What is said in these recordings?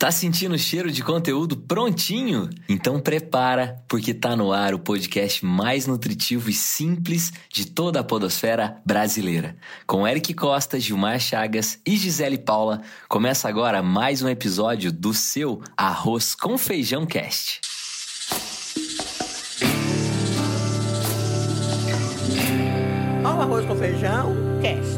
Tá sentindo o cheiro de conteúdo prontinho? Então prepara, porque tá no ar o podcast mais nutritivo e simples de toda a podosfera brasileira. Com Eric Costa, Gilmar Chagas e Gisele Paula, começa agora mais um episódio do seu Arroz com Feijão Cast. Olha o Arroz com Feijão Cast.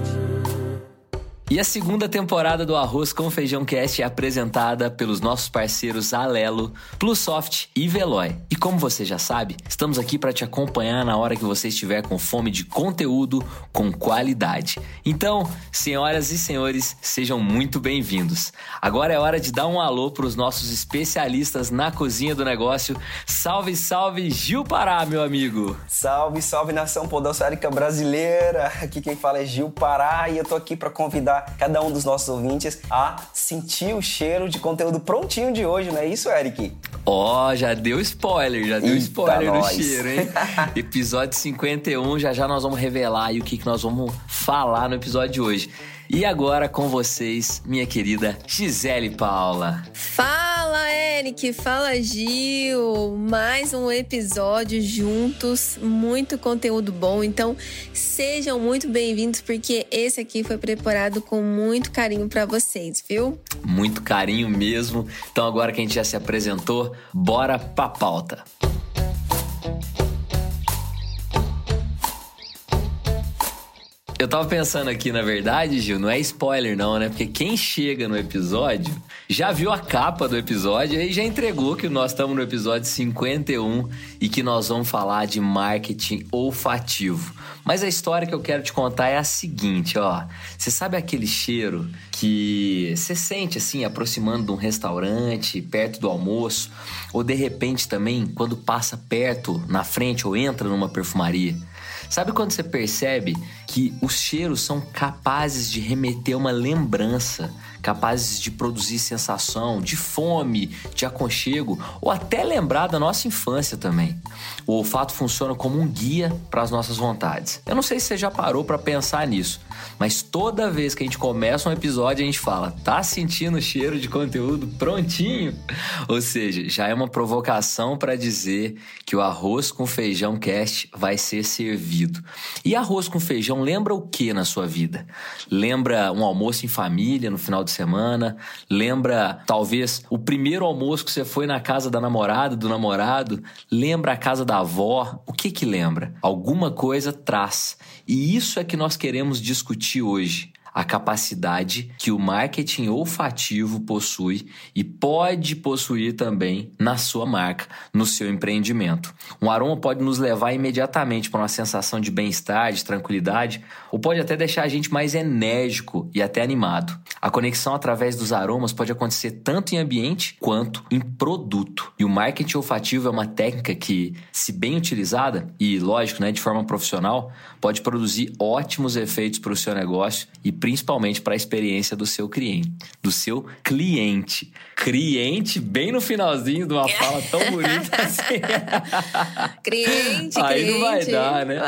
E a segunda temporada do Arroz com Feijão Cast é apresentada pelos nossos parceiros Alelo, Plusoft e Veloy. E como você já sabe, estamos aqui para te acompanhar na hora que você estiver com fome de conteúdo com qualidade. Então, senhoras e senhores, sejam muito bem-vindos. Agora é hora de dar um alô para os nossos especialistas na cozinha do negócio. Salve, salve, Gil Pará, meu amigo! Salve, salve nação podosférica brasileira! Aqui quem fala é Gil Pará e eu tô aqui para convidar cada um dos nossos ouvintes a sentir o cheiro de conteúdo prontinho de hoje, não é isso, Eric? Ó, oh, já deu spoiler, já deu Eita spoiler nós. no cheiro, hein? episódio 51, já já nós vamos revelar aí o que, que nós vamos falar no episódio de hoje. E agora com vocês, minha querida Gisele Paula. Fala, Eric! Fala, Gil! Mais um episódio juntos, muito conteúdo bom. Então, sejam muito bem-vindos, porque esse aqui foi preparado com muito carinho para vocês, viu? Muito carinho mesmo. Então, agora que a gente já se apresentou, bora pra pauta. Eu tava pensando aqui, na verdade, Gil, não é spoiler não, né? Porque quem chega no episódio já viu a capa do episódio e já entregou que nós estamos no episódio 51 e que nós vamos falar de marketing olfativo. Mas a história que eu quero te contar é a seguinte, ó. Você sabe aquele cheiro que você sente assim aproximando de um restaurante, perto do almoço, ou de repente também quando passa perto, na frente ou entra numa perfumaria? Sabe quando você percebe que os cheiros são capazes de remeter uma lembrança, capazes de produzir sensação de fome, de aconchego ou até lembrar da nossa infância também? O olfato funciona como um guia para as nossas vontades. Eu não sei se você já parou para pensar nisso, mas toda vez que a gente começa um episódio a gente fala: "Tá sentindo o cheiro de conteúdo prontinho?" Ou seja, já é uma provocação para dizer que o arroz com feijão cast vai ser servido. E arroz com feijão lembra o que na sua vida? Lembra um almoço em família no final de semana? Lembra talvez o primeiro almoço que você foi na casa da namorada, do namorado? Lembra a casa da avó? O que que lembra? Alguma coisa traz. E isso é que nós queremos discutir hoje a capacidade que o marketing olfativo possui e pode possuir também na sua marca, no seu empreendimento. Um aroma pode nos levar imediatamente para uma sensação de bem-estar, de tranquilidade, ou pode até deixar a gente mais enérgico e até animado. A conexão através dos aromas pode acontecer tanto em ambiente quanto em produto. E o marketing olfativo é uma técnica que, se bem utilizada e lógico, né, de forma profissional, pode produzir ótimos efeitos para o seu negócio e principalmente para a experiência do seu cliente, do seu cliente. Cliente bem no finalzinho de uma fala tão bonita assim. cliente, Aí cliente. não vai dar, né?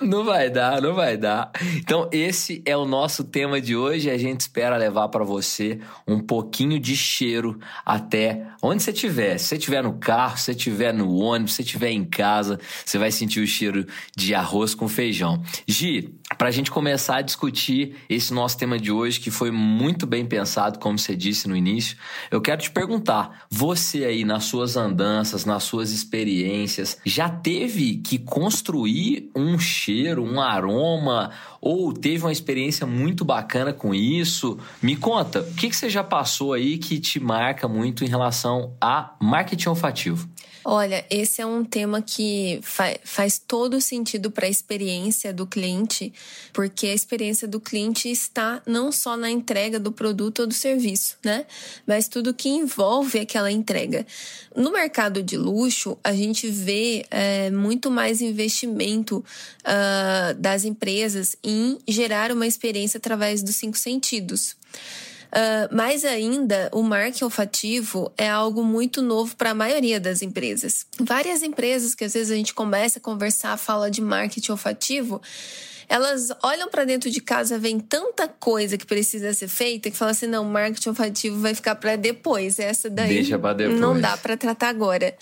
Não vai dar, não vai dar. Então esse é o nosso tema de hoje. A gente espera levar para você um pouquinho de cheiro até onde você estiver. Se você estiver no carro, se você estiver no ônibus, se você estiver em casa, você vai sentir o cheiro de arroz com feijão. Gi, para a gente começar a discutir esse nosso tema de hoje, que foi muito bem pensado, como você disse no início, eu quero te perguntar: você aí nas suas andanças, nas suas experiências, já teve que construir um cheiro, um aroma, ou teve uma experiência muito bacana com isso? Me conta, o que, que você já passou aí que te marca muito em relação a marketing olfativo? Olha, esse é um tema que fa faz todo sentido para a experiência do cliente, porque a experiência do cliente está não só na entrega do produto ou do serviço, né? Mas tudo que envolve aquela entrega. No mercado de luxo, a gente vê é, muito mais investimento uh, das empresas em gerar uma experiência através dos cinco sentidos. Uh, mais ainda, o marketing olfativo é algo muito novo para a maioria das empresas. Várias empresas que às vezes a gente começa a conversar, fala de marketing olfativo, elas olham para dentro de casa, vem tanta coisa que precisa ser feita que fala assim: não, marketing olfativo vai ficar para depois. Essa daí Deixa depois. não dá para tratar agora.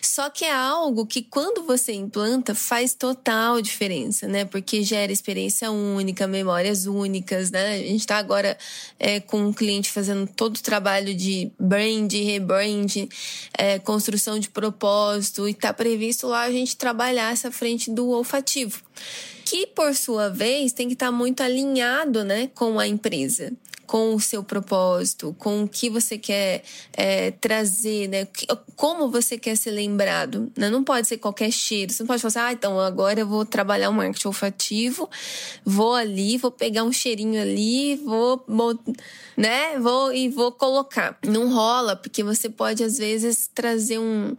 Só que é algo que quando você implanta faz total diferença, né? Porque gera experiência única, memórias únicas, né? A gente está agora é, com um cliente fazendo todo o trabalho de brand, rebrand, é, construção de propósito e está previsto lá a gente trabalhar essa frente do olfativo que por sua vez tem que estar tá muito alinhado, né, com a empresa com o seu propósito, com o que você quer é, trazer, né? Como você quer ser lembrado. Né? Não pode ser qualquer cheiro. Você não pode falar assim, ah, então agora eu vou trabalhar um marketing olfativo, vou ali, vou pegar um cheirinho ali, vou, vou, né? Vou e vou colocar. Não rola, porque você pode às vezes trazer um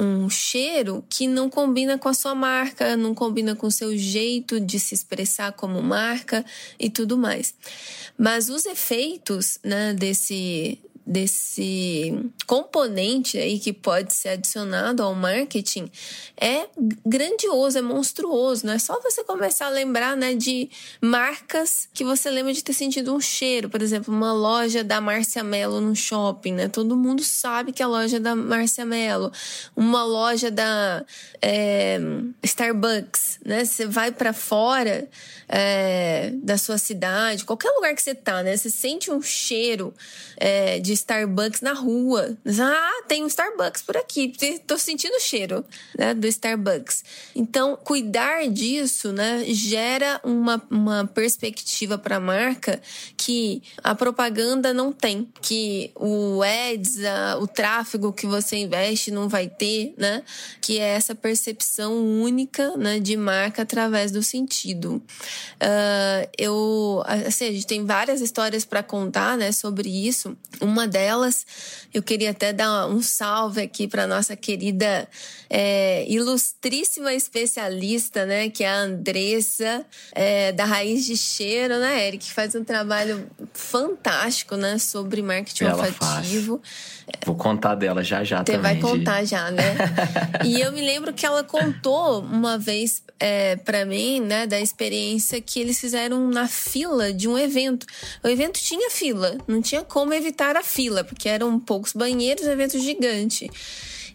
um cheiro que não combina com a sua marca, não combina com o seu jeito de se expressar como marca e tudo mais. Mas os efeitos né, desse, desse componente aí que pode ser adicionado ao marketing é grandioso, é monstruoso. Não é só você começar a lembrar né, de marcas que você lembra de ter sentido um cheiro. Por exemplo, uma loja da Marcia Mello no shopping, né? Todo mundo sabe que é a loja da Marcia Mello. Uma loja da é, Starbucks, né? Você vai para fora é, da sua cidade, qualquer lugar que você tá, né? Você sente um cheiro é, de Starbucks na rua. Ah, tem um Starbucks por aqui. Tô sentindo o cheiro né, do Starbucks. Então, cuidar disso né, gera uma, uma perspectiva para a marca que a propaganda não tem, que o ads, a, o tráfego que você investe não vai ter, né? Que é essa percepção única né, de marca através do sentido. Uh, eu, assim, a gente tem várias histórias para contar, né, sobre isso. Uma delas, eu queria até dar um salve aqui para nossa querida é, ilustríssima especialista, né, que é a Andressa é, da Raiz de Cheiro, né, Eric, que faz um trabalho fantástico, né, sobre marketing Ela olfativo. Faz. Vou contar dela já já Você também. vai contar já, né? e eu me lembro que ela contou uma vez é, para mim, né, da experiência que eles fizeram na fila de um evento. O evento tinha fila, não tinha como evitar a fila, porque eram poucos banheiros, evento gigante.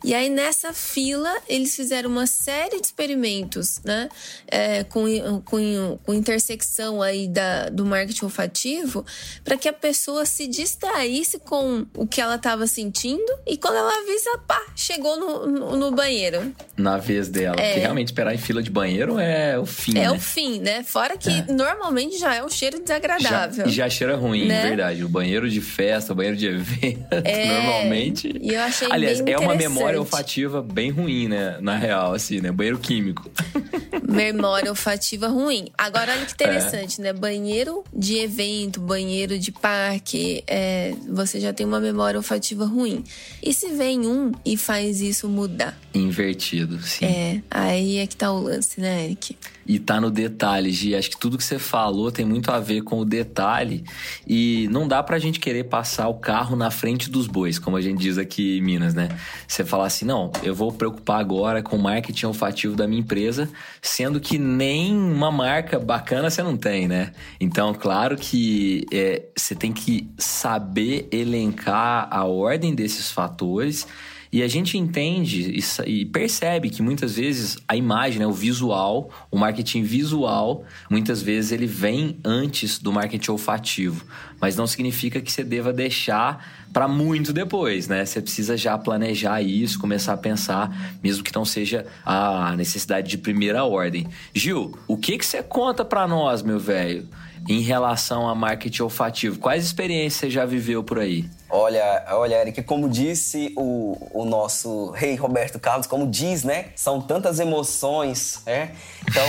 E aí, nessa fila, eles fizeram uma série de experimentos, né? É, com, com, com intersecção aí da, do marketing olfativo, para que a pessoa se distraísse com o que ela estava sentindo e quando ela avisa, pá, chegou no, no, no banheiro. Na vez dela. É. Porque realmente esperar em fila de banheiro é o fim. É né? o fim, né? Fora que é. normalmente já é um cheiro desagradável. Já, já cheira ruim, né? verdade. O banheiro de festa, o banheiro de evento, é. normalmente. E eu achei Aliás, é uma memória memória olfativa bem ruim, né? Na real, assim, né? Banheiro químico. Memória olfativa ruim. Agora, olha que interessante, é. né? Banheiro de evento, banheiro de parque, é, você já tem uma memória olfativa ruim. E se vem um e faz isso mudar? Invertido, sim. É, aí é que tá o lance, né, Eric? E tá no detalhe, Gi. Acho que tudo que você falou tem muito a ver com o detalhe. E não dá pra gente querer passar o carro na frente dos bois, como a gente diz aqui em Minas, né? Você falar assim, não, eu vou preocupar agora com o marketing olfativo da minha empresa, sendo que nem uma marca bacana você não tem, né? Então, claro que é, você tem que saber elencar a ordem desses fatores e a gente entende e percebe que muitas vezes a imagem, né, o visual, o marketing visual, muitas vezes ele vem antes do marketing olfativo. Mas não significa que você deva deixar para muito depois, né? Você precisa já planejar isso, começar a pensar, mesmo que não seja a necessidade de primeira ordem. Gil, o que, que você conta para nós, meu velho, em relação a marketing olfativo? Quais experiências você já viveu por aí? Olha, olha, Eric, como disse o, o nosso rei Roberto Carlos, como diz, né? São tantas emoções, né? Então,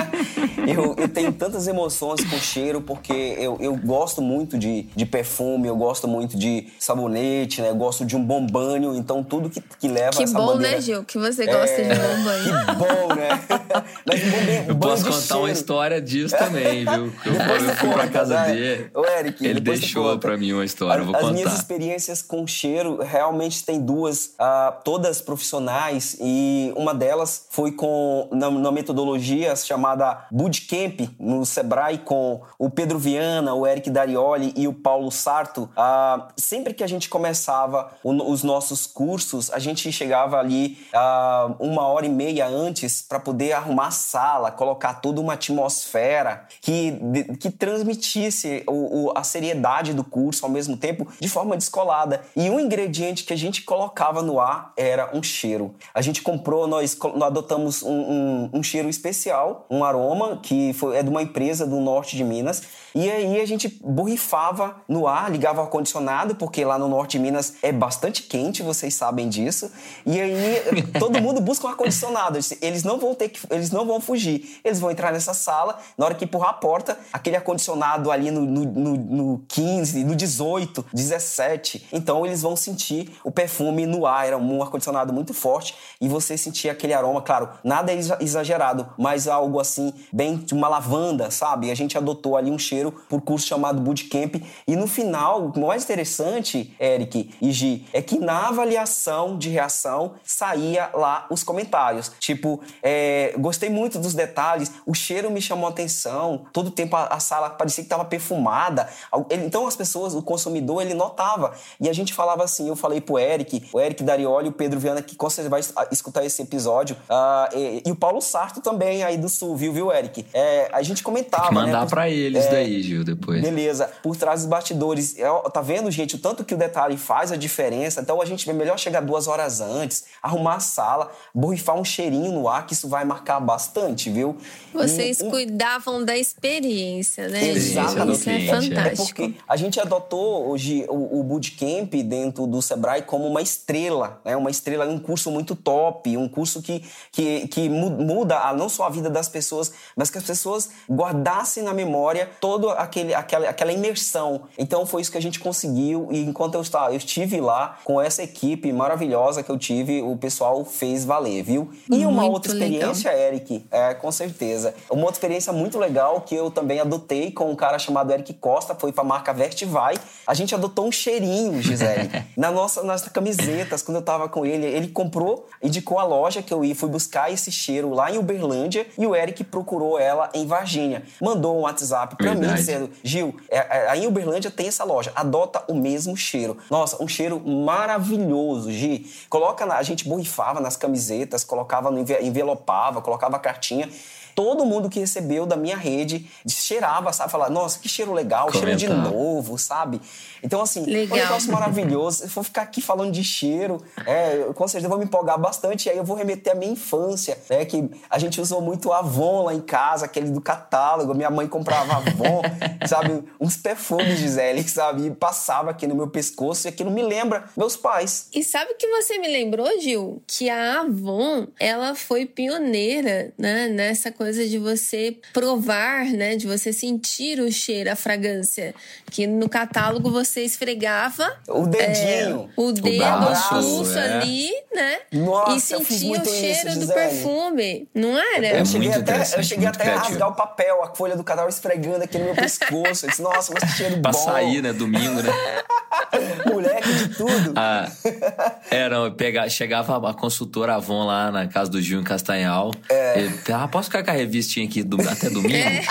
eu, eu, tenho tantas emoções com cheiro porque eu, eu gosto muito de, de perfume, eu gosto muito de sabonete, né? Eu gosto de um bom banho, então tudo que, que leva que essa bom, bandeira... né, Gil? Que você gosta é... de bom banho. Que bom, né? Mas um bom, eu posso contar cheiro. uma história disso também, viu? Eu, eu fui pra casa né? dele, Ô, Eric, ele deixou pra mim uma história, eu vou contar. minhas experiências com cheiro realmente tem duas, uh, todas profissionais, e uma delas foi com na, na metodologia chamada Bootcamp no Sebrae com o Pedro Viana, o Eric Darioli e o Paulo Sarto. Uh, sempre que a gente começava o, os nossos cursos, a gente chegava ali uh, uma hora e meia antes para poder arrumar a sala, colocar toda uma atmosfera que, de, que transmitisse o, o, a seriedade do curso ao mesmo tempo de forma descolada. E um ingrediente que a gente colocava no ar era um cheiro. A gente comprou, nós, nós adotamos um, um, um cheiro especial, um aroma que foi, é de uma empresa do norte de Minas. E aí a gente borrifava no ar, ligava o ar-condicionado, porque lá no norte de Minas é bastante quente, vocês sabem disso. E aí todo mundo busca um ar-condicionado. Eles não vão ter que, eles não vão fugir. Eles vão entrar nessa sala, na hora que empurrar a porta, aquele ar-condicionado ali no, no, no, no 15, no 18, 17. Então eles vão sentir o perfume no ar. Era um ar-condicionado muito forte e você sentia aquele aroma, claro, nada exagerado, mas algo assim, bem de uma lavanda, sabe? A gente adotou ali um cheiro por curso chamado Bootcamp. E no final, o mais interessante, Eric e Gi, é que na avaliação de reação saía lá os comentários. Tipo, é, gostei muito dos detalhes, o cheiro me chamou a atenção, todo tempo a, a sala parecia que estava perfumada. Então as pessoas, o consumidor, ele notava. E a gente falava assim, eu falei pro Eric, o Eric Darioli, o Pedro Viana, que com certeza vai escutar esse episódio, uh, e, e, o Paulo Sarto também aí do Sul, viu, viu, Eric? É, a gente comentava. Tem que mandar né, pra eles é, daí, Gil, depois. Beleza. Por trás dos bastidores, é, tá vendo, gente, o tanto que o detalhe faz a diferença. Então a gente é melhor chegar duas horas antes, arrumar a sala, borrifar um cheirinho no ar, que isso vai marcar bastante, viu? Vocês e, cuidavam da experiência, né? Exatamente. Isso é fantástico. É porque a gente adotou hoje o, o Bootcamp dentro do Sebrae como uma estrela, né? Uma estrela, um curso muito top, um curso que, que, que muda não só a vida das pessoas, mas que as pessoas guardassem na memória toda aquele, aquela, aquela imersão. Então foi isso que a gente conseguiu e enquanto eu, estava, eu estive lá com essa equipe maravilhosa que eu tive, o pessoal fez valer, viu? E muito uma outra experiência, legal. Eric, é, com certeza. Uma outra experiência muito legal que eu também adotei com um cara chamado Eric Costa, foi para a marca Vertivai. A gente adotou um cheirinho, Gisele, na nossa, nas camisetas, quando eu tava com ele. Ele comprou, indicou a loja que eu ia, fui buscar esse cheiro lá em Uberlândia e o Eric procurou ela em Varginha. Mandou um WhatsApp para mim dizendo: Gil, é, é, aí em Uberlândia tem essa loja, adota o mesmo cheiro. Nossa, um cheiro maravilhoso, Gi. Coloca na, a gente borrifava nas camisetas, colocava envelopava, colocava a cartinha todo mundo que recebeu da minha rede cheirava, sabe? Falar, nossa, que cheiro legal, Comentar. cheiro de novo, sabe? Então, assim, legal. um negócio maravilhoso. Se for ficar aqui falando de cheiro, é, com certeza eu vou me empolgar bastante. E aí eu vou remeter à minha infância, né? Que a gente usou muito Avon lá em casa, aquele do catálogo. Minha mãe comprava Avon, sabe? Uns perfumes, Gisele, sabe? E passava aqui no meu pescoço. E aquilo me lembra meus pais. E sabe o que você me lembrou, Gil? Que a Avon, ela foi pioneira, né? Nessa coisa de você provar, né? De você sentir o cheiro, a fragrância. Que no catálogo você esfregava o dedinho, é, o dedo, o, braço, pulso é. ali, né? Nossa, e sentia o cheiro isso, do perfume, não era? Eu, cheguei até, eu cheguei até a rasgar o papel, a folha do catálogo esfregando aqui no meu pescoço. Eu disse, nossa, mas que cheiro pra bom. Pra sair, né? Domingo, né? Moleque de tudo. Ah, era, pegar, chegava a consultora Avon lá na casa do Gil em Castanhal. É. E, ah, posso ficar com a revistinha aqui do, até domingo? É.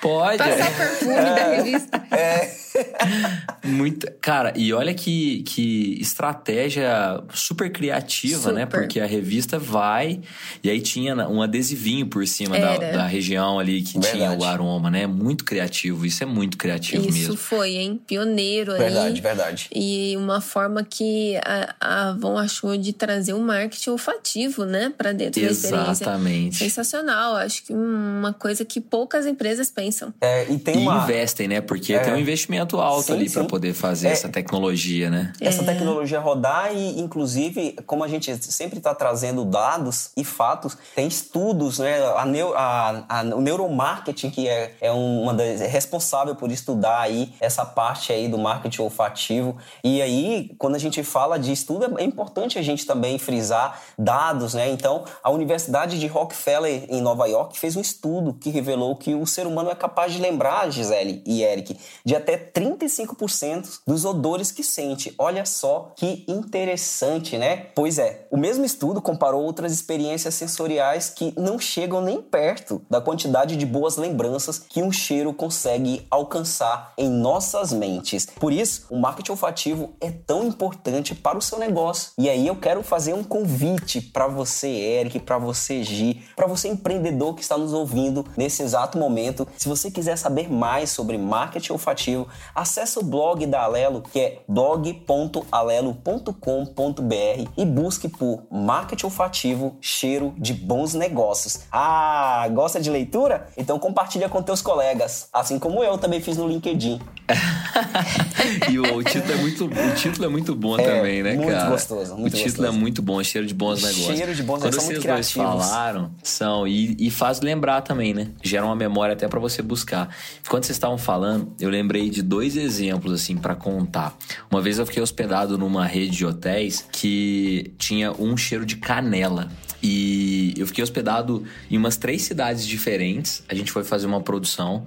Pode. Passar perfume é. da revista. É. Muito, cara, e olha que, que estratégia super criativa, né? super. né? Porque a revista vai e aí tinha um adesivinho por cima da, da, região ali que Verdade. tinha o aroma, né? Muito criativo, isso é muito criativo isso mesmo. Isso foi, hein? Pioneiro verdade, aí. Verdade, verdade. E uma forma que a, a Avon achou de trazer um marketing olfativo, né? Pra dentro Exatamente. da experiência. Sensacional. Acho que uma coisa que poucas empresas pensam pensam. É, e tem E uma... investem, né? Porque É. tem um investimento alto Sim, ali para poder fazer É. essa tecnologia, né? essa É. tecnologia rodar e, inclusive, como a gente sempre está trazendo dados e fatos, tem estudos, né? A, neu, a, a- o neuromarketing, que é, é uma das, é responsável por estudar aí essa parte aí do marketing olfativo. E aí, quando a gente fala de estudo, é importante a gente também frisar dados, né? Então, a Universidade de Rockefeller, em Nova York, fez um estudo que revelou que o ser humano é capaz de lembrar, Gisele e Eric, de até 35% dos odores que sente. Olha só que interessante, né? Pois é, o mesmo estudo comparou outras experiências sensoriais que não chegam nem perto da quantidade de boas lembranças que um cheiro consegue alcançar em nossas mentes. Por isso, o marketing olfativo é tão importante para o seu negócio. E aí eu quero fazer um convite para você, Eric, para você, Gi, para você empreendedor que está nos ouvindo nesse exato momento. Se você quiser saber mais sobre marketing olfativo, acesse o blog da Alelo, que é blog.alelo.com.br e busque por marketing olfativo, cheiro de bons negócios. Ah, gosta de leitura? Então compartilha com teus colegas, assim como eu também fiz no LinkedIn. E o, o título é muito, o título é muito bom também, né, muito cara? gostoso, muito o título gostoso. é muito bom, cheiro de bons negócios. Cheiro de bons Quando negócios, são vocês dois falaram, são e, e faz lembrar também, né? Gera uma memória até pra você buscar. Quando vocês estavam falando, eu lembrei de dois exemplos assim pra contar. Uma vez eu fiquei hospedado numa rede de hotéis que tinha um cheiro de canela. E eu fiquei hospedado em umas três cidades diferentes. A gente foi fazer uma produção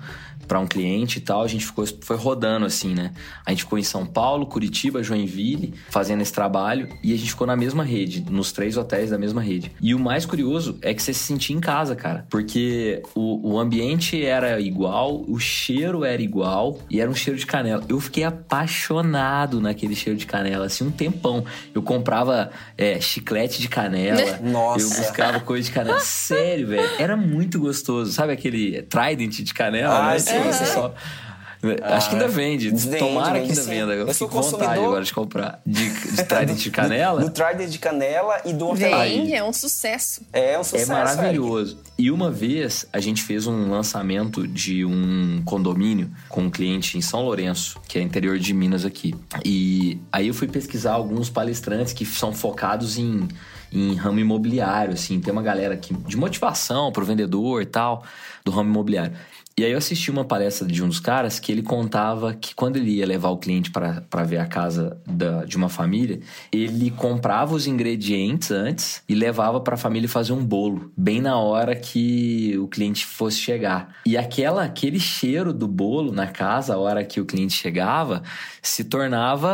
para um cliente e tal. A gente ficou, foi rodando assim, né? A gente ficou em São Paulo, Curitiba, Joinville, fazendo esse trabalho. E a gente ficou na mesma rede, nos três hotéis da mesma rede. E o mais curioso é que você se sentia em casa, cara. Porque o, o ambiente era igual, o cheiro era igual e era um cheiro de canela. Eu fiquei apaixonado naquele cheiro de canela, assim, um tempão. Eu comprava é, chiclete de canela. Nossa. Eu buscava coisa de canela. Sério, velho. Era muito gostoso. Sabe aquele Trident de canela? Ah, né? Que só- Acho que ainda vende. Vende, Tomara vende que ainda sim. venda. Eu, Eu fico sou com vontade consumidor. agora de comprar. De, de Trident de canela. Do Trident de canela e do hortelã. Vende, é um sucesso. É um É sucesso, maravilhoso. E uma vez a gente fez um lançamento de um condomínio com um cliente em São Lourenço, que é interior de Minas aqui. E aí eu fui pesquisar alguns palestrantes que são focados em, em ramo imobiliário, assim. Tem uma galera aqui de motivação pro vendedor e tal, do ramo imobiliário. E aí eu assisti uma palestra de um dos caras que ele contava que quando ele ia levar o cliente para ver a casa da- de uma família, ele comprava os ingredientes antes e levava para a família fazer um bolo, bem na hora que o cliente fosse chegar. E aquela aquele cheiro do bolo na casa, a hora que o cliente chegava, se tornava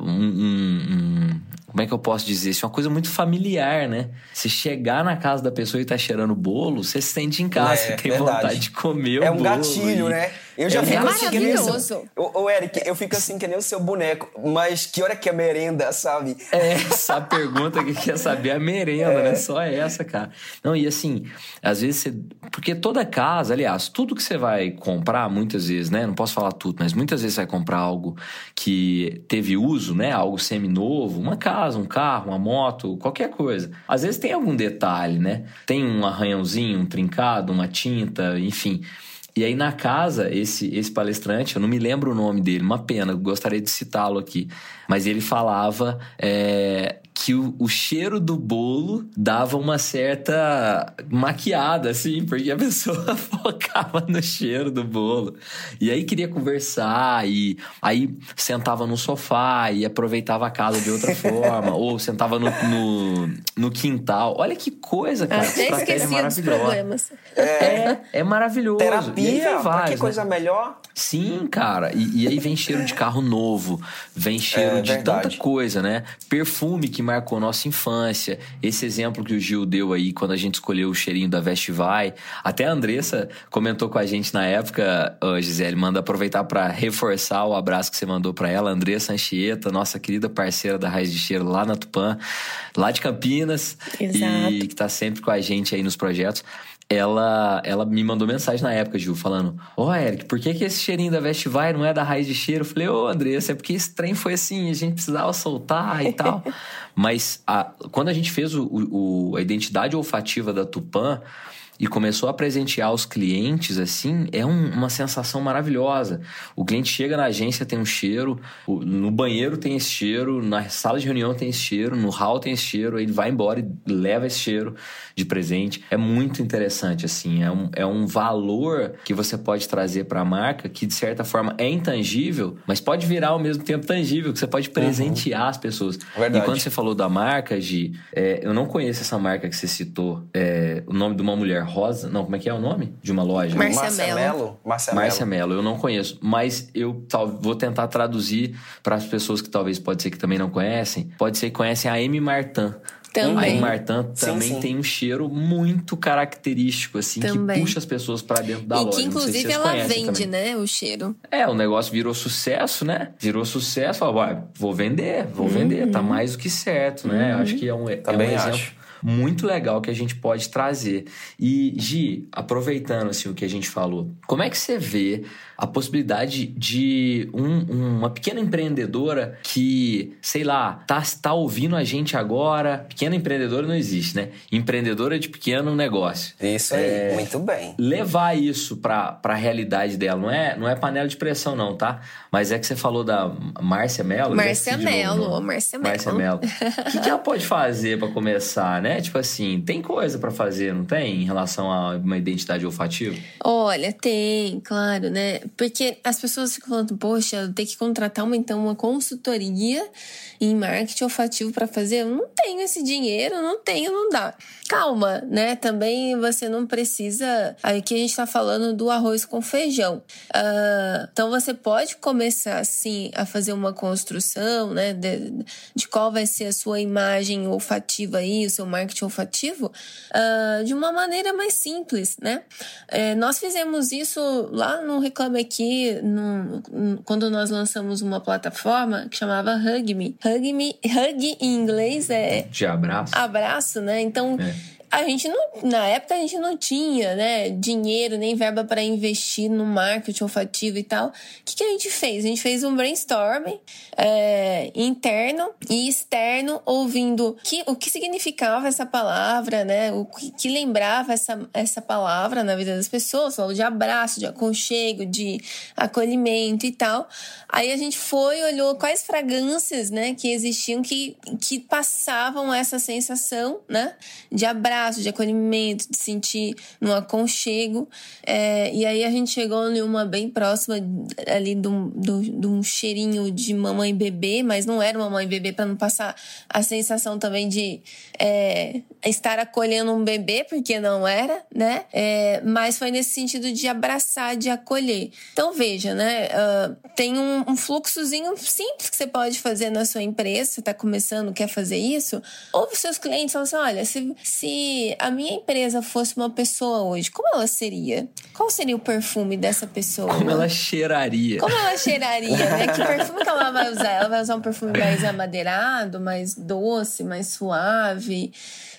um- um- um como é que eu posso dizer? Isso é uma coisa muito familiar, né? Se chegar na casa da pessoa e tá cheirando bolo, você se sente em casa, É, você tem verdade. vontade de comer o É um bolo gatilho, e- né? Eu já É fico assim que nem o maravilhoso. seu... Ô, ô, Eric, eu fico assim que nem o seu boneco. Mas que hora que é merenda, sabe? É essa pergunta que quer saber a merenda, É. né? Só essa, cara. Não, e assim, às vezes você. Porque toda casa, aliás, tudo que você vai comprar, muitas vezes, né? Não posso falar tudo, mas muitas vezes você vai comprar algo que teve uso, né? Algo semi-novo, uma casa, um carro, uma moto, qualquer coisa. Às vezes tem algum detalhe, né? Tem um arranhãozinho, um trincado, uma tinta, enfim. E aí na casa, esse, esse palestrante, eu não me lembro o nome dele, uma pena, gostaria de citá-lo aqui. Mas ele falava é, que o, o cheiro do bolo dava uma certa maquiada, assim, porque a pessoa focava no cheiro do bolo. E aí queria conversar, e aí sentava no sofá e aproveitava a casa de outra forma, ou sentava no, no, no quintal. Olha que coisa, cara. que Até estratégia esqueci dos maravilhosa. problemas. É, é maravilhoso. E aí Terapia, vários, que né? coisa melhor? Sim, cara. E, e aí vem cheiro de carro novo, vem cheiro É de verdade. tanta coisa, né? Perfume que marcou nossa infância. Esse exemplo que o Gil deu aí quando a gente escolheu o cheirinho da Vestivai. Até a Andressa comentou com a gente na época, ô, Gisele, manda aproveitar para reforçar o abraço que você mandou para ela, Andressa Anchieta, nossa querida parceira da Raiz de Cheiro lá na Tupã, lá de Campinas. Exato. E que tá sempre com a gente aí nos projetos ela, ela me mandou mensagem na época, Gil, falando: Ó, Eric, por que, que esse cheirinho da Vestivai não é da raiz de cheiro? Eu falei: Ô, Andressa, é porque esse trem foi assim, a gente precisava soltar e tal. Mas a- quando a gente fez o, o- a identidade olfativa da Tupã, e começou a presentear os clientes assim, é um, uma sensação maravilhosa. O cliente chega na agência, tem um cheiro, no banheiro tem esse cheiro, na sala de reunião tem esse cheiro, no hall tem esse cheiro, ele vai embora e leva esse cheiro de presente. É muito interessante, assim, é um, é um valor que você pode trazer para a marca que, de certa forma, é intangível, mas pode virar ao mesmo tempo tangível, que você pode presentear uhum. as pessoas. Verdade. E quando você falou da marca, Gi, é, eu não conheço essa marca que você citou. É, o nome de uma mulher rosa. Não, como é que é o nome? De uma loja? Marcia Mello. Marcia Mello. Eu não conheço. Mas eu tal, vou tentar traduzir para as pessoas que talvez pode ser que também não conhecem. Pode ser que conhecem a Amy Martin. Também. A Martin também sim, sim. tem um cheiro muito característico, assim, também. que puxa as pessoas para dentro da e loja. Que, inclusive, se ela vende, né, o cheiro. É, o negócio virou sucesso, né? Virou sucesso. Falou, vou vender, vou uhum. vender. Tá mais do que certo, né? Uhum. Acho que é um, também é um exemplo. Acho muito legal que a gente pode trazer. E, Gi, aproveitando assim, o que a gente falou, como é que você vê a possibilidade de um, uma pequena empreendedora que, sei lá, tá, tá ouvindo a gente agora. Pequena empreendedora não existe, né? Empreendedora de pequeno negócio. Isso aí, é, muito bem. Levar isso para a realidade dela. Não é, não é panela de pressão, não, tá? Mas é que você falou da Márcia Mello. Márcia Mello, Márcia Mello. Márcia Mello. O que, que ela pode fazer para começar, né? Tipo assim, tem coisa para fazer, não tem? Em relação a uma identidade olfativa? Olha, tem, claro, né? Porque as pessoas ficam falando, poxa, tem que contratar uma, então, uma consultoria em marketing olfativo para fazer. Eu não tenho esse dinheiro, não tenho, não dá. Calma, né? Também você não precisa. Aqui a gente está falando do arroz com feijão. Uh, então você pode começar, assim, a fazer uma construção, né? De, de, qual vai ser a sua imagem olfativa aí, o seu marketing olfativo, uh, de uma maneira mais simples, né? É, nós fizemos isso lá no Reclame No, quando nós lançamos uma plataforma que chamava Hug Me. Hug Me, hug em inglês é. De abraço. Abraço, né? Então. É a gente não, na época a gente não tinha, né, dinheiro nem verba para investir no marketing olfativo e tal. O que, que a gente fez? A gente fez um brainstorming é, interno e externo, ouvindo que, o que significava essa palavra, né, o que, que lembrava essa, essa palavra na vida das pessoas, falou de abraço, de aconchego, de acolhimento e tal. Aí a gente foi, olhou quais fragrâncias, né, que existiam que, que passavam essa sensação, né, de abraço abraço, de acolhimento, de sentir no aconchego. É, e aí a gente chegou em uma bem próxima ali de um, de um cheirinho de mamãe bebê, mas não era mamãe bebê para não passar a sensação também de é, estar acolhendo um bebê, porque não era, né? É, mas foi nesse sentido de abraçar, de acolher. Então veja, né? Uh, tem um, um, fluxozinho simples que você pode fazer na sua empresa, você está começando, quer fazer isso, ouve seus clientes, fala assim, olha, se, se a minha empresa fosse uma pessoa hoje, como ela seria? Qual seria o perfume dessa pessoa? Como ela cheiraria? Como ela cheiraria, né? Que perfume que ela vai usar? Ela vai usar um perfume mais amadeirado, mais doce, mais suave?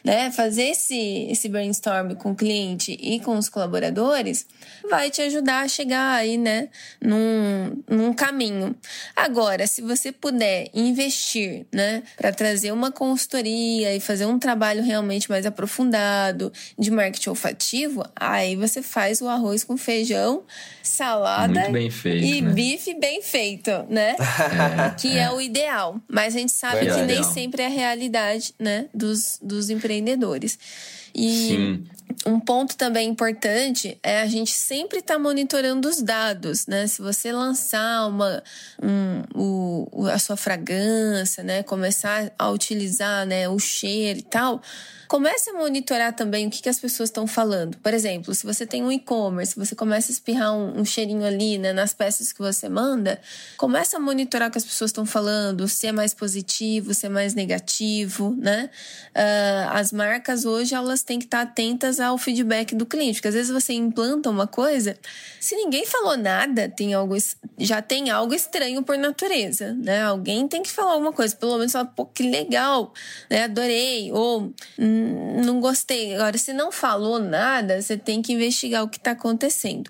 Né? Fazer esse, esse brainstorm com o cliente e com os colaboradores vai te ajudar a chegar aí, né, num, num caminho. Agora, se você puder investir, né, para trazer uma consultoria e fazer um trabalho realmente mais aprofundado de marketing olfativo, aí você faz o arroz com feijão, salada feito, e né? bife bem feito, né? É, que é. é. o ideal. Mas a gente sabe que nem sempre é a realidade, né, dos, dos empreendedores empreendedores. E Sim. um ponto também importante é a gente sempre estar tá monitorando os dados, né? Se você lançar uma, um, o, a sua fragrância, né? Começar a utilizar né, o cheiro e tal, comece a monitorar também o que, que as pessoas estão falando. Por exemplo, se você tem um e-commerce, você começa a espirrar um, um, cheirinho ali né, nas peças que você manda, comece a monitorar o que as pessoas estão falando, se é mais positivo, se é mais negativo, né? Uh, as marcas hoje, elas têm que estar atentas ao feedback do cliente, porque às vezes você implanta uma coisa, se ninguém falou nada, tem algo, já tem algo estranho por natureza, né? Alguém tem que falar alguma coisa, pelo menos falar, pô, que legal, né? Adorei, ou não gostei. Agora, se não falou nada, você tem que investigar o que está acontecendo.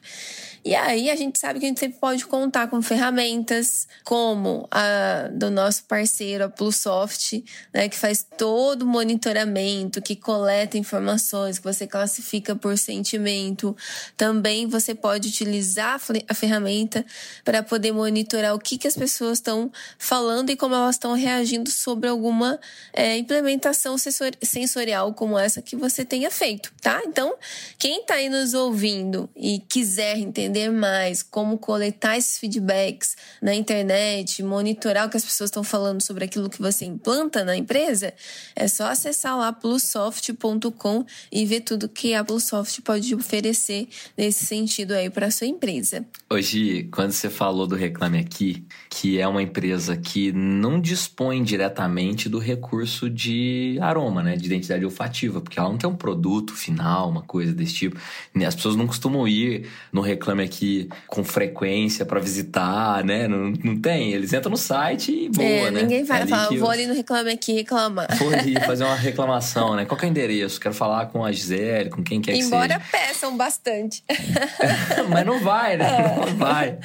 E aí a gente sabe que a gente sempre pode contar com ferramentas como a do nosso parceiro, a Plusoft, né, que faz todo o monitoramento, que coleta informações, que você classifica por sentimento. Também você pode utilizar a ferramenta para poder monitorar o que, que as pessoas estão falando e como elas estão reagindo sobre alguma é, implementação sensorial como essa que você tenha feito, tá? Então, quem está aí nos ouvindo e quiser entender mais como coletar esses feedbacks na internet, monitorar o que as pessoas estão falando sobre aquilo que você implanta na empresa, é só acessar lá plusoft.com e ver tudo que a Plusoft pode oferecer nesse sentido aí para sua empresa. Hoje, quando você falou do Reclame Aqui, que é uma empresa que não dispõe diretamente do recurso de aroma, né, de identidade olfativa, porque ela não tem um produto final, uma coisa desse tipo. As pessoas não costumam ir no Reclame Aqui com frequência para visitar, né? Não, não tem. Eles entram no site e boa, é, né? Ninguém vai é falar, vou ali no Reclame Aqui reclamar. Vou ali fazer uma reclamação, né? Qual é o endereço? Quero falar com a Gisele, com quem quer que Embora seja. peçam bastante. Mas não vai, né? É. Não vai.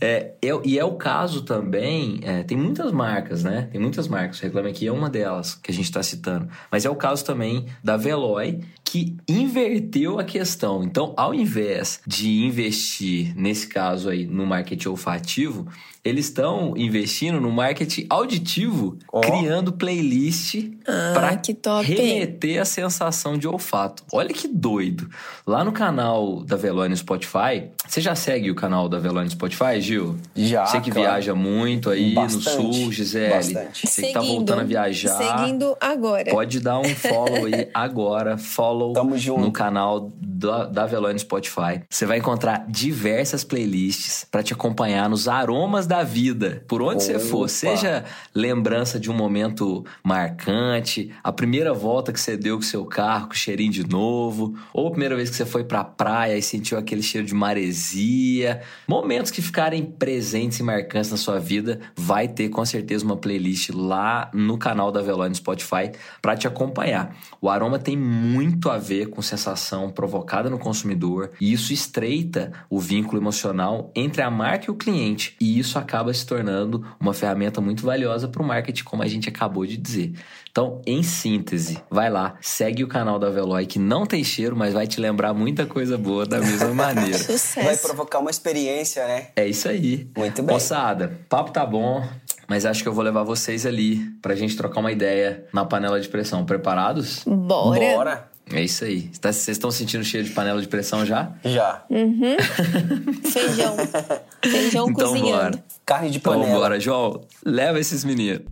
É, é, e é o caso também, é, tem muitas marcas, né? Tem muitas marcas. O Reclame Aqui é uma delas que a gente está citando. Mas é o caso também da Veloy, que inverteu a questão. Então, ao invés de investir, nesse caso aí, no marketing olfativo, eles estão investindo no marketing auditivo, oh. criando playlist ah, para remeter a sensação de olfato. Olha que doido. Lá no canal da Velone Spotify, você já segue o canal da Velone Spotify, Gil? Já. Você que claro. viaja muito aí Bastante. no sul, Gisele. Bastante. Você que tá voltando a viajar. Seguindo agora. Pode dar um follow aí agora. Follow Tamo junto. no canal da, da Velone Spotify. Você vai encontrar diversas playlists para te acompanhar nos aromas da vida, por onde Opa. você for. Seja lembrança de um momento marcante, a primeira volta que você deu com seu carro com cheirinho de novo, ou a primeira vez que você foi pra praia e sentiu aquele cheiro de maresia. Momentos que ficarem presentes e marcantes na sua vida, vai ter com certeza uma playlist lá no canal da Velone Spotify para te acompanhar. O aroma tem muito a ver com sensação provocada no consumidor e isso estreita o vínculo emocional entre a marca e o cliente, e isso acaba se tornando uma ferramenta muito valiosa para o marketing, como a gente acabou de dizer. Então, em síntese, vai lá, segue o canal da Veloy, que não tem cheiro, mas vai te lembrar muita coisa boa da mesma maneira. Sucesso. Vai provocar uma experiência, né? É isso aí. Muito bem. Moçada, papo tá bom, mas acho que eu vou levar vocês ali pra gente trocar uma ideia na panela de pressão. Preparados? Bora. Bora. É isso aí. Tá, vocês estão sentindo cheiro de panela de pressão já? Já. Uhum. Feijão. Feijão então, cozinhando. Bora. Carne de Então panela. bora, João. Leva esses meninos.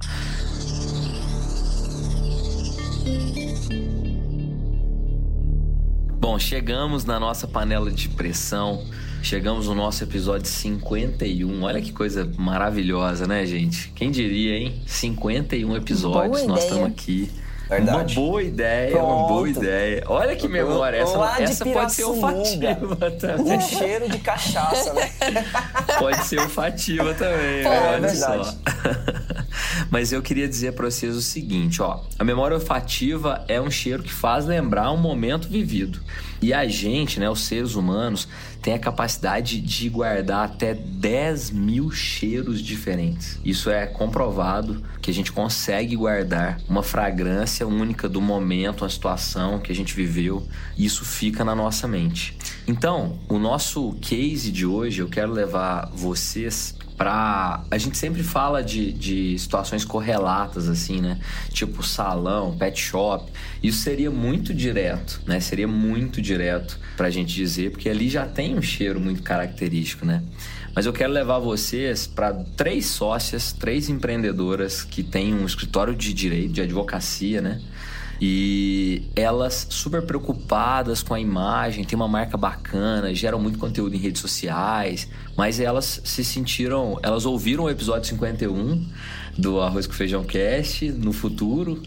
Bom, chegamos na nossa panela de pressão. Chegamos no nosso episódio 51. Olha que coisa maravilhosa, né, gente? Quem diria, hein? 51 episódios. Boa Nós estamos aqui. Verdade. Uma boa ideia, uma boa Pronto. ideia. Olha que memória. Essa, essa pode ser olfativa também. Um cheiro de cachaça, né? Pode ser olfativa também, Pode, olha é verdade. só. Mas eu queria dizer para vocês o seguinte, ó. A memória olfativa é um cheiro que faz lembrar um momento vivido. E a gente, né, os seres humanos, tem a capacidade de guardar até 10 mil cheiros diferentes. Isso é comprovado que a gente consegue guardar uma fragrância única do momento, uma situação que a gente viveu. Isso fica na nossa mente. Então, o nosso case de hoje, eu quero levar vocês pra. A gente sempre fala de, de situações correlatas, assim, né? Tipo salão, pet shop. Isso seria muito direto, né? Seria muito direto pra gente dizer, porque ali já tem um cheiro muito característico, né? Mas eu quero levar vocês para três sócias, três empreendedoras que têm um escritório de direito, de advocacia, né? E elas super preocupadas com a imagem, tem uma marca bacana, geram muito conteúdo em redes sociais, mas elas se sentiram, elas ouviram o episódio 51 do Arroz com Feijão Cast no futuro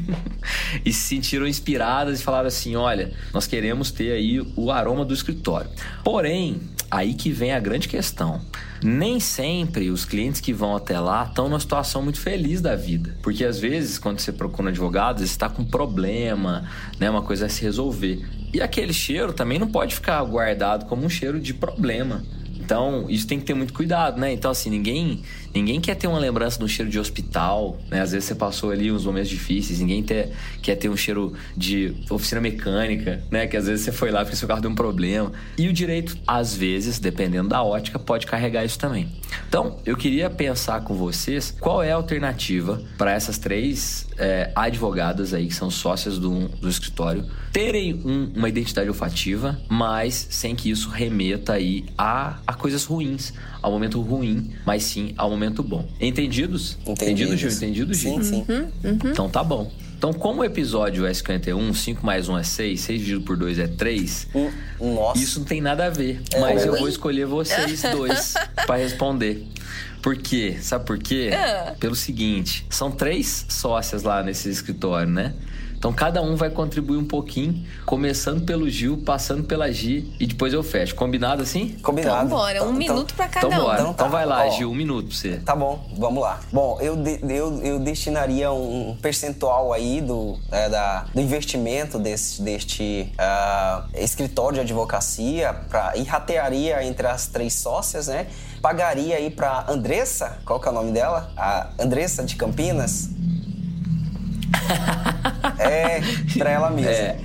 e se sentiram inspiradas e falaram assim: olha, nós queremos ter aí o aroma do escritório. Porém, aí que vem a grande questão. nem sempre os clientes que vão até lá estão numa situação muito feliz da vida. Porque às vezes, quando você procura um advogado, você está com um problema, né, uma coisa a se resolver. E aquele cheiro também não pode ficar guardado como um cheiro de problema. Então, isso tem que ter muito cuidado, né? Então, assim, ninguém ninguém quer ter uma lembrança de um cheiro de hospital, né? Às vezes você passou ali uns momentos difíceis, ninguém ter, quer ter um cheiro de oficina mecânica, né? Que às vezes você foi lá porque seu carro deu um problema. E o direito, às vezes, dependendo da ótica, pode carregar isso também. Então, eu queria pensar com vocês qual é a alternativa para essas três é, advogadas aí, que são sócias do, do escritório, terem um, uma identidade olfativa, mas sem que isso remeta aí a, a coisas ruins, ao momento ruim, mas sim ao momento bom. Entendidos? Entendido, Gil? Entendido, Gil? Sim, sim. Uhum, uhum. Então tá bom. Então, como o episódio é 51, 5 mais 1 é 6, 6 dividido por 2 é 3, Hum, Nossa. isso não tem nada a ver. É, mas eu ruim. vou escolher vocês dois pra responder. Por quê? Sabe por quê? Ah. Pelo seguinte: são três sócias lá nesse escritório, né? Então cada um vai contribuir um pouquinho, começando pelo Gil, passando pela Gi e depois eu fecho. Combinado assim? Combinado. Então, bora. Um Então- minuto pra Então cada um. bora. Então Então, tá. vai lá, Ó. Gil, um minuto pra você. Tá bom, vamos lá. Bom, eu, de- eu, eu destinaria um percentual aí do, é, da, do investimento desse, deste ah, escritório de advocacia pra, e ratearia entre as três sócias, né? Pagaria aí pra Andressa, qual que é o nome dela? A Andressa de Campinas. É, pra ela mesma. É,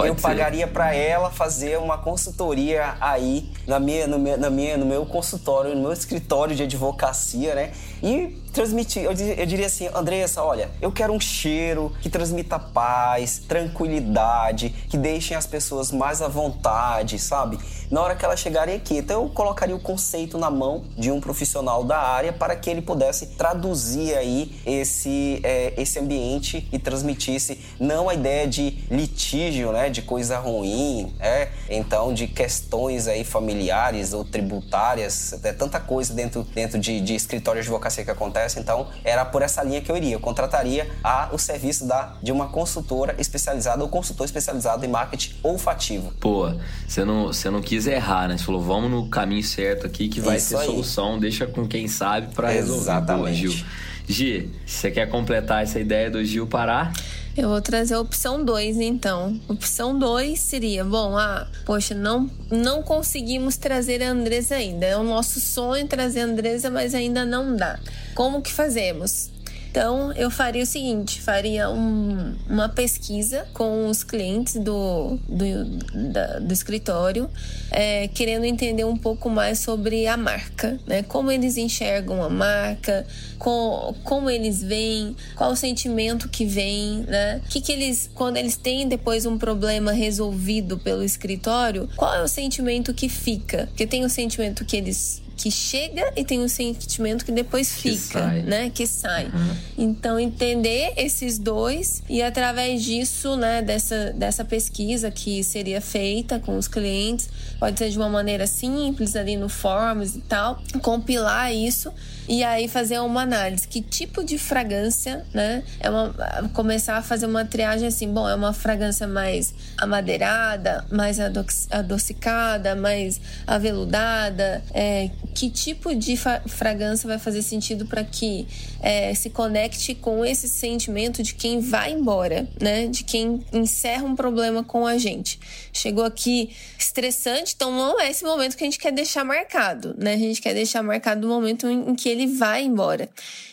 eu eu pagaria pra ela fazer uma consultoria aí na minha, no, meu, na minha, no meu consultório, no meu escritório de advocacia, né? E transmitir, eu, eu diria assim, Andressa, olha, eu quero um cheiro que transmita paz, tranquilidade, que deixem as pessoas mais à vontade, sabe? Na hora que elas chegarem aqui. Então eu colocaria o conceito na mão de um profissional da área para que ele pudesse traduzir aí esse, é, esse ambiente e transmitisse não a ideia de litígio, né, de coisa ruim, é, então de questões aí familiares ou tributárias, é tanta coisa dentro, dentro de, de escritório de advocacia que acontece, então era por essa linha que eu iria, eu contrataria a, o serviço da, de uma consultora especializada ou consultor especializado em marketing olfativo. Pô, você não, você não quis errar, né? Você falou, vamos no caminho certo aqui que vai Isso ter aí. solução, deixa com quem sabe pra resolver. Boa, Exatamente. Gil. Gi, você quer completar essa ideia do Gil parar? Eu vou trazer a opção 2, então. Opção 2 seria, bom, ah, poxa, não, não conseguimos trazer a Andresa ainda. É o nosso sonho trazer a Andresa, mas ainda não dá. Como que fazemos? Então, eu faria o seguinte: faria um- uma pesquisa com os clientes do, do, da- do escritório, é, querendo entender um pouco mais sobre a marca, né? Como eles enxergam a marca, com, como eles veem, qual o sentimento que vem, né? Que que eles, quando eles têm depois um problema resolvido pelo escritório, qual é o sentimento que fica? Porque tem o sentimento que eles que chega e tem o sentimento que depois Que fica, sai. né? Que sai. Então entender esses dois e através disso, né, dessa dessa pesquisa que seria feita com os clientes, pode ser de uma maneira simples ali no forms e tal, compilar isso e aí fazer uma análise. Que tipo de fragrância, né? É uma, começar a fazer uma triagem assim, bom, é uma fragrância mais amadeirada, mais adocicada, mais aveludada. É, que tipo de fragrância vai fazer sentido para que é, se conecte com esse sentimento de quem vai embora, né? De quem encerra um problema com a gente. Chegou aqui estressante, então não é esse momento que a gente quer deixar marcado, né? A gente quer deixar marcado o momento em que ele vai embora.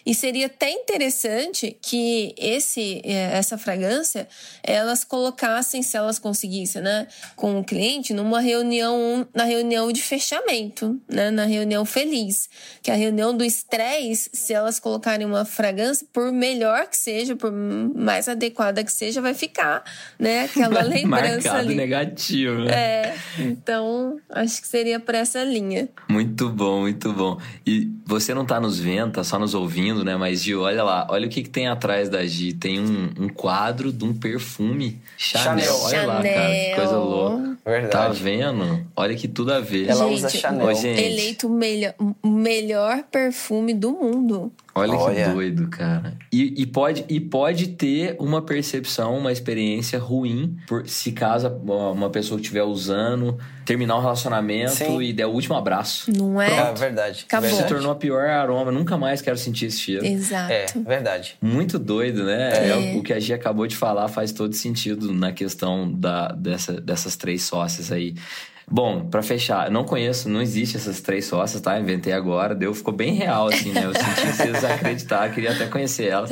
E seria até interessante que esse, eh, essa fragrância elas colocassem, se elas conseguissem, né, com o cliente, numa reunião, na reunião de fechamento, né, na reunião feliz. Que a reunião do estresse, se elas colocarem uma fragrância, por melhor que seja, por mais adequada que seja, vai ficar, né, aquela lembrança ali. negativo. né? É, então acho que seria por essa linha. Muito bom, muito bom. E você não tá nos vendo, tá só nos ouvindo, né? Mas, Gil, olha lá, olha o que, que tem atrás da Gi. Tem um, um quadro de um perfume Chanel. Chanel. Olha lá, cara, que coisa louca. Verdade. Tá vendo? Olha que tudo a ver. Ela Gente, usa Chanel. Ô, gente. Eleito o melhor, o melhor perfume do mundo. Olha, Olha. que doido, cara. E, e pode, e pode ter uma percepção, uma experiência ruim, por, se caso uma pessoa que estiver usando, terminar um relacionamento Sim. e der o último abraço. Não é? É verdade. Acabou. Se tornou a pior aroma. Nunca mais quero sentir esse cheiro. Exato. É, verdade. Muito doido, né? É. É, o que a Gia acabou de falar faz todo sentido na questão da, dessa, dessas três sócias aí. Bom, pra fechar, não conheço, não existe essas três sócias, tá? Inventei agora, deu, ficou bem real, assim, né? Eu senti que vocês acreditaram, queria até conhecer elas.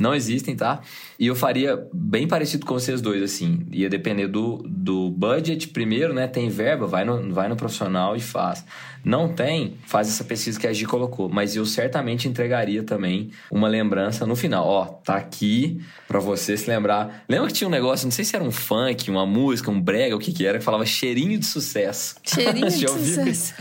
Não existem, tá? E eu faria bem parecido com vocês dois, assim. Ia depender do, do budget primeiro, né? Tem verba, vai no, vai no profissional e faz. Não tem, faz essa pesquisa que a Gi colocou. Mas eu certamente entregaria também uma lembrança no final. Ó, tá aqui pra você se lembrar. Lembra que tinha um negócio, não sei se era um funk, uma música, um brega, o que que era, que falava cheirinho de sucesso. Cheirinho de sucesso.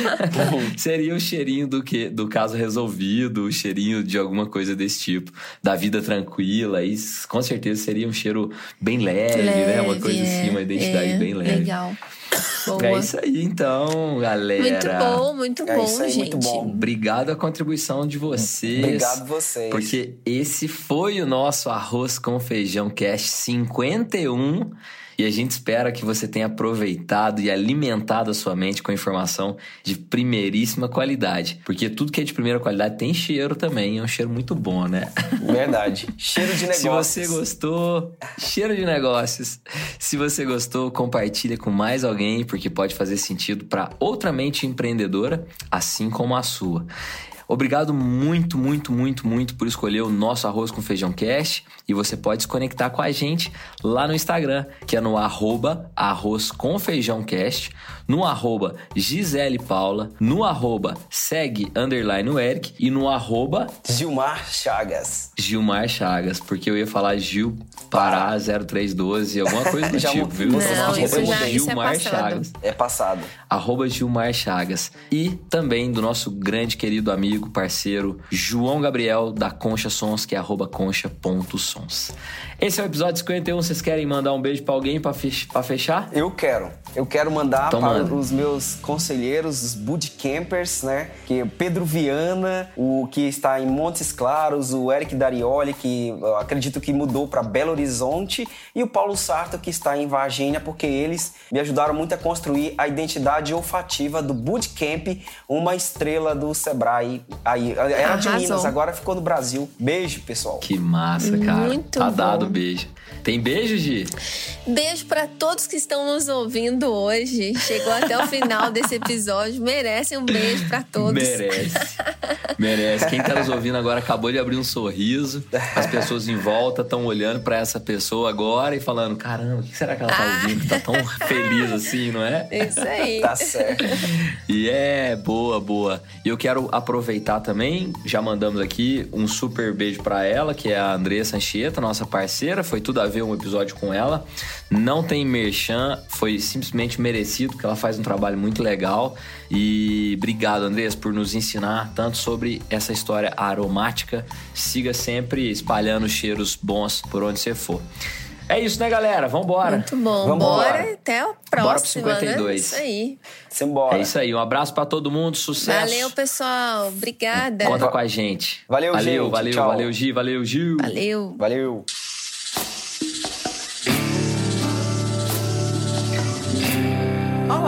Seria o cheirinho do que do caso resolvido, o cheirinho de alguma coisa desse tipo, da vida tranquila. Isso com certeza seria um cheiro bem leve, né? Uma coisa é, assim, uma identidade é, bem leve. Legal. Boa. É isso aí, então, galera. Muito bom, muito É bom, isso aí, gente. muito bom. Obrigado a contribuição de vocês. Obrigado vocês. Porque esse foi o nosso Arroz com Feijão Cast 51. E a gente espera que você tenha aproveitado e alimentado a sua mente com informação de primeiríssima qualidade. Porque tudo que é de primeira qualidade tem cheiro também. É um cheiro muito bom, né? Verdade. Cheiro de negócios. Se você gostou, cheiro de negócios. Se você gostou, compartilha com mais alguém, porque pode fazer sentido para outra mente empreendedora, assim como a sua. Obrigado muito, muito, muito, muito por escolher o nosso Arroz com Feijão Cast. E você pode se conectar com a gente lá no Instagram, que é no arroba Arroz com Feijão Cast, no arroba Gisele Paula, no arroba segue underline o Eric e no arroba Gilmar Chagas. Gilmar Chagas, porque eu ia falar Gil Pará 0312, alguma coisa do Já tipo, mudou. viu? Não, Arroba isso já- isso é Gilmar. Chagas. É passado. Arroba Gilmar Chagas. E também do nosso grande querido amigo, parceiro, João Gabriel, da Concha Sons, que é arroba concha.sons. Esse é o episódio 51. Vocês querem mandar um beijo pra alguém pra fechar? Eu quero. Eu quero mandar Então para manda. os meus conselheiros, os bootcampers, né? Que é Pedro Viana, o que está em Montes Claros, o Eric Darioli, que eu acredito que mudou para Belo Horizonte, e o Paulo Sarto, que está em Varginha, porque eles me ajudaram muito a construir a identidade olfativa do Bootcamp, uma estrela do Sebrae. Aí, era de Arrasou. Minas, agora ficou no Brasil. Beijo, pessoal. Que massa, cara. Muito tá bom. dado beijo. Tem beijo, Gi? Beijo pra todos que estão nos ouvindo hoje. Chegou até o final desse episódio. Merecem um beijo pra todos. Merece. Merece. Quem tá nos ouvindo agora acabou de abrir um sorriso. As pessoas em volta estão olhando pra essa pessoa agora e falando: caramba, o que será que ela tá Ah. ouvindo? Tá tão feliz assim, não é? Isso aí. Tá certo. E é boa, boa. E eu quero aproveitar também, já mandamos aqui um super beijo pra ela, que é a Andressa Anchieta, nossa parceira. Foi tudo a ver um episódio com ela. Não tem merchan, foi simplesmente merecido, porque ela faz um trabalho muito legal. E obrigado, Andressa, por nos ensinar tanto sobre essa história aromática. Siga sempre espalhando cheiros bons por onde você for. É isso, né, galera? Vambora. Muito bom. Vambora. Bora até a Bora pro próxima, 52. né? Isso aí. Simbora. É isso aí. Um abraço pra todo mundo, sucesso. Valeu, pessoal. Obrigada. Conta com a gente. Valeu, valeu, gente. Valeu, Tchau. valeu, Gi, valeu, Gil. Valeu. Valeu.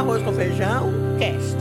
Arroz com feijão, cast.